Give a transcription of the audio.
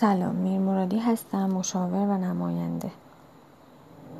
سلام میر مرادی هستم مشاور و نماینده.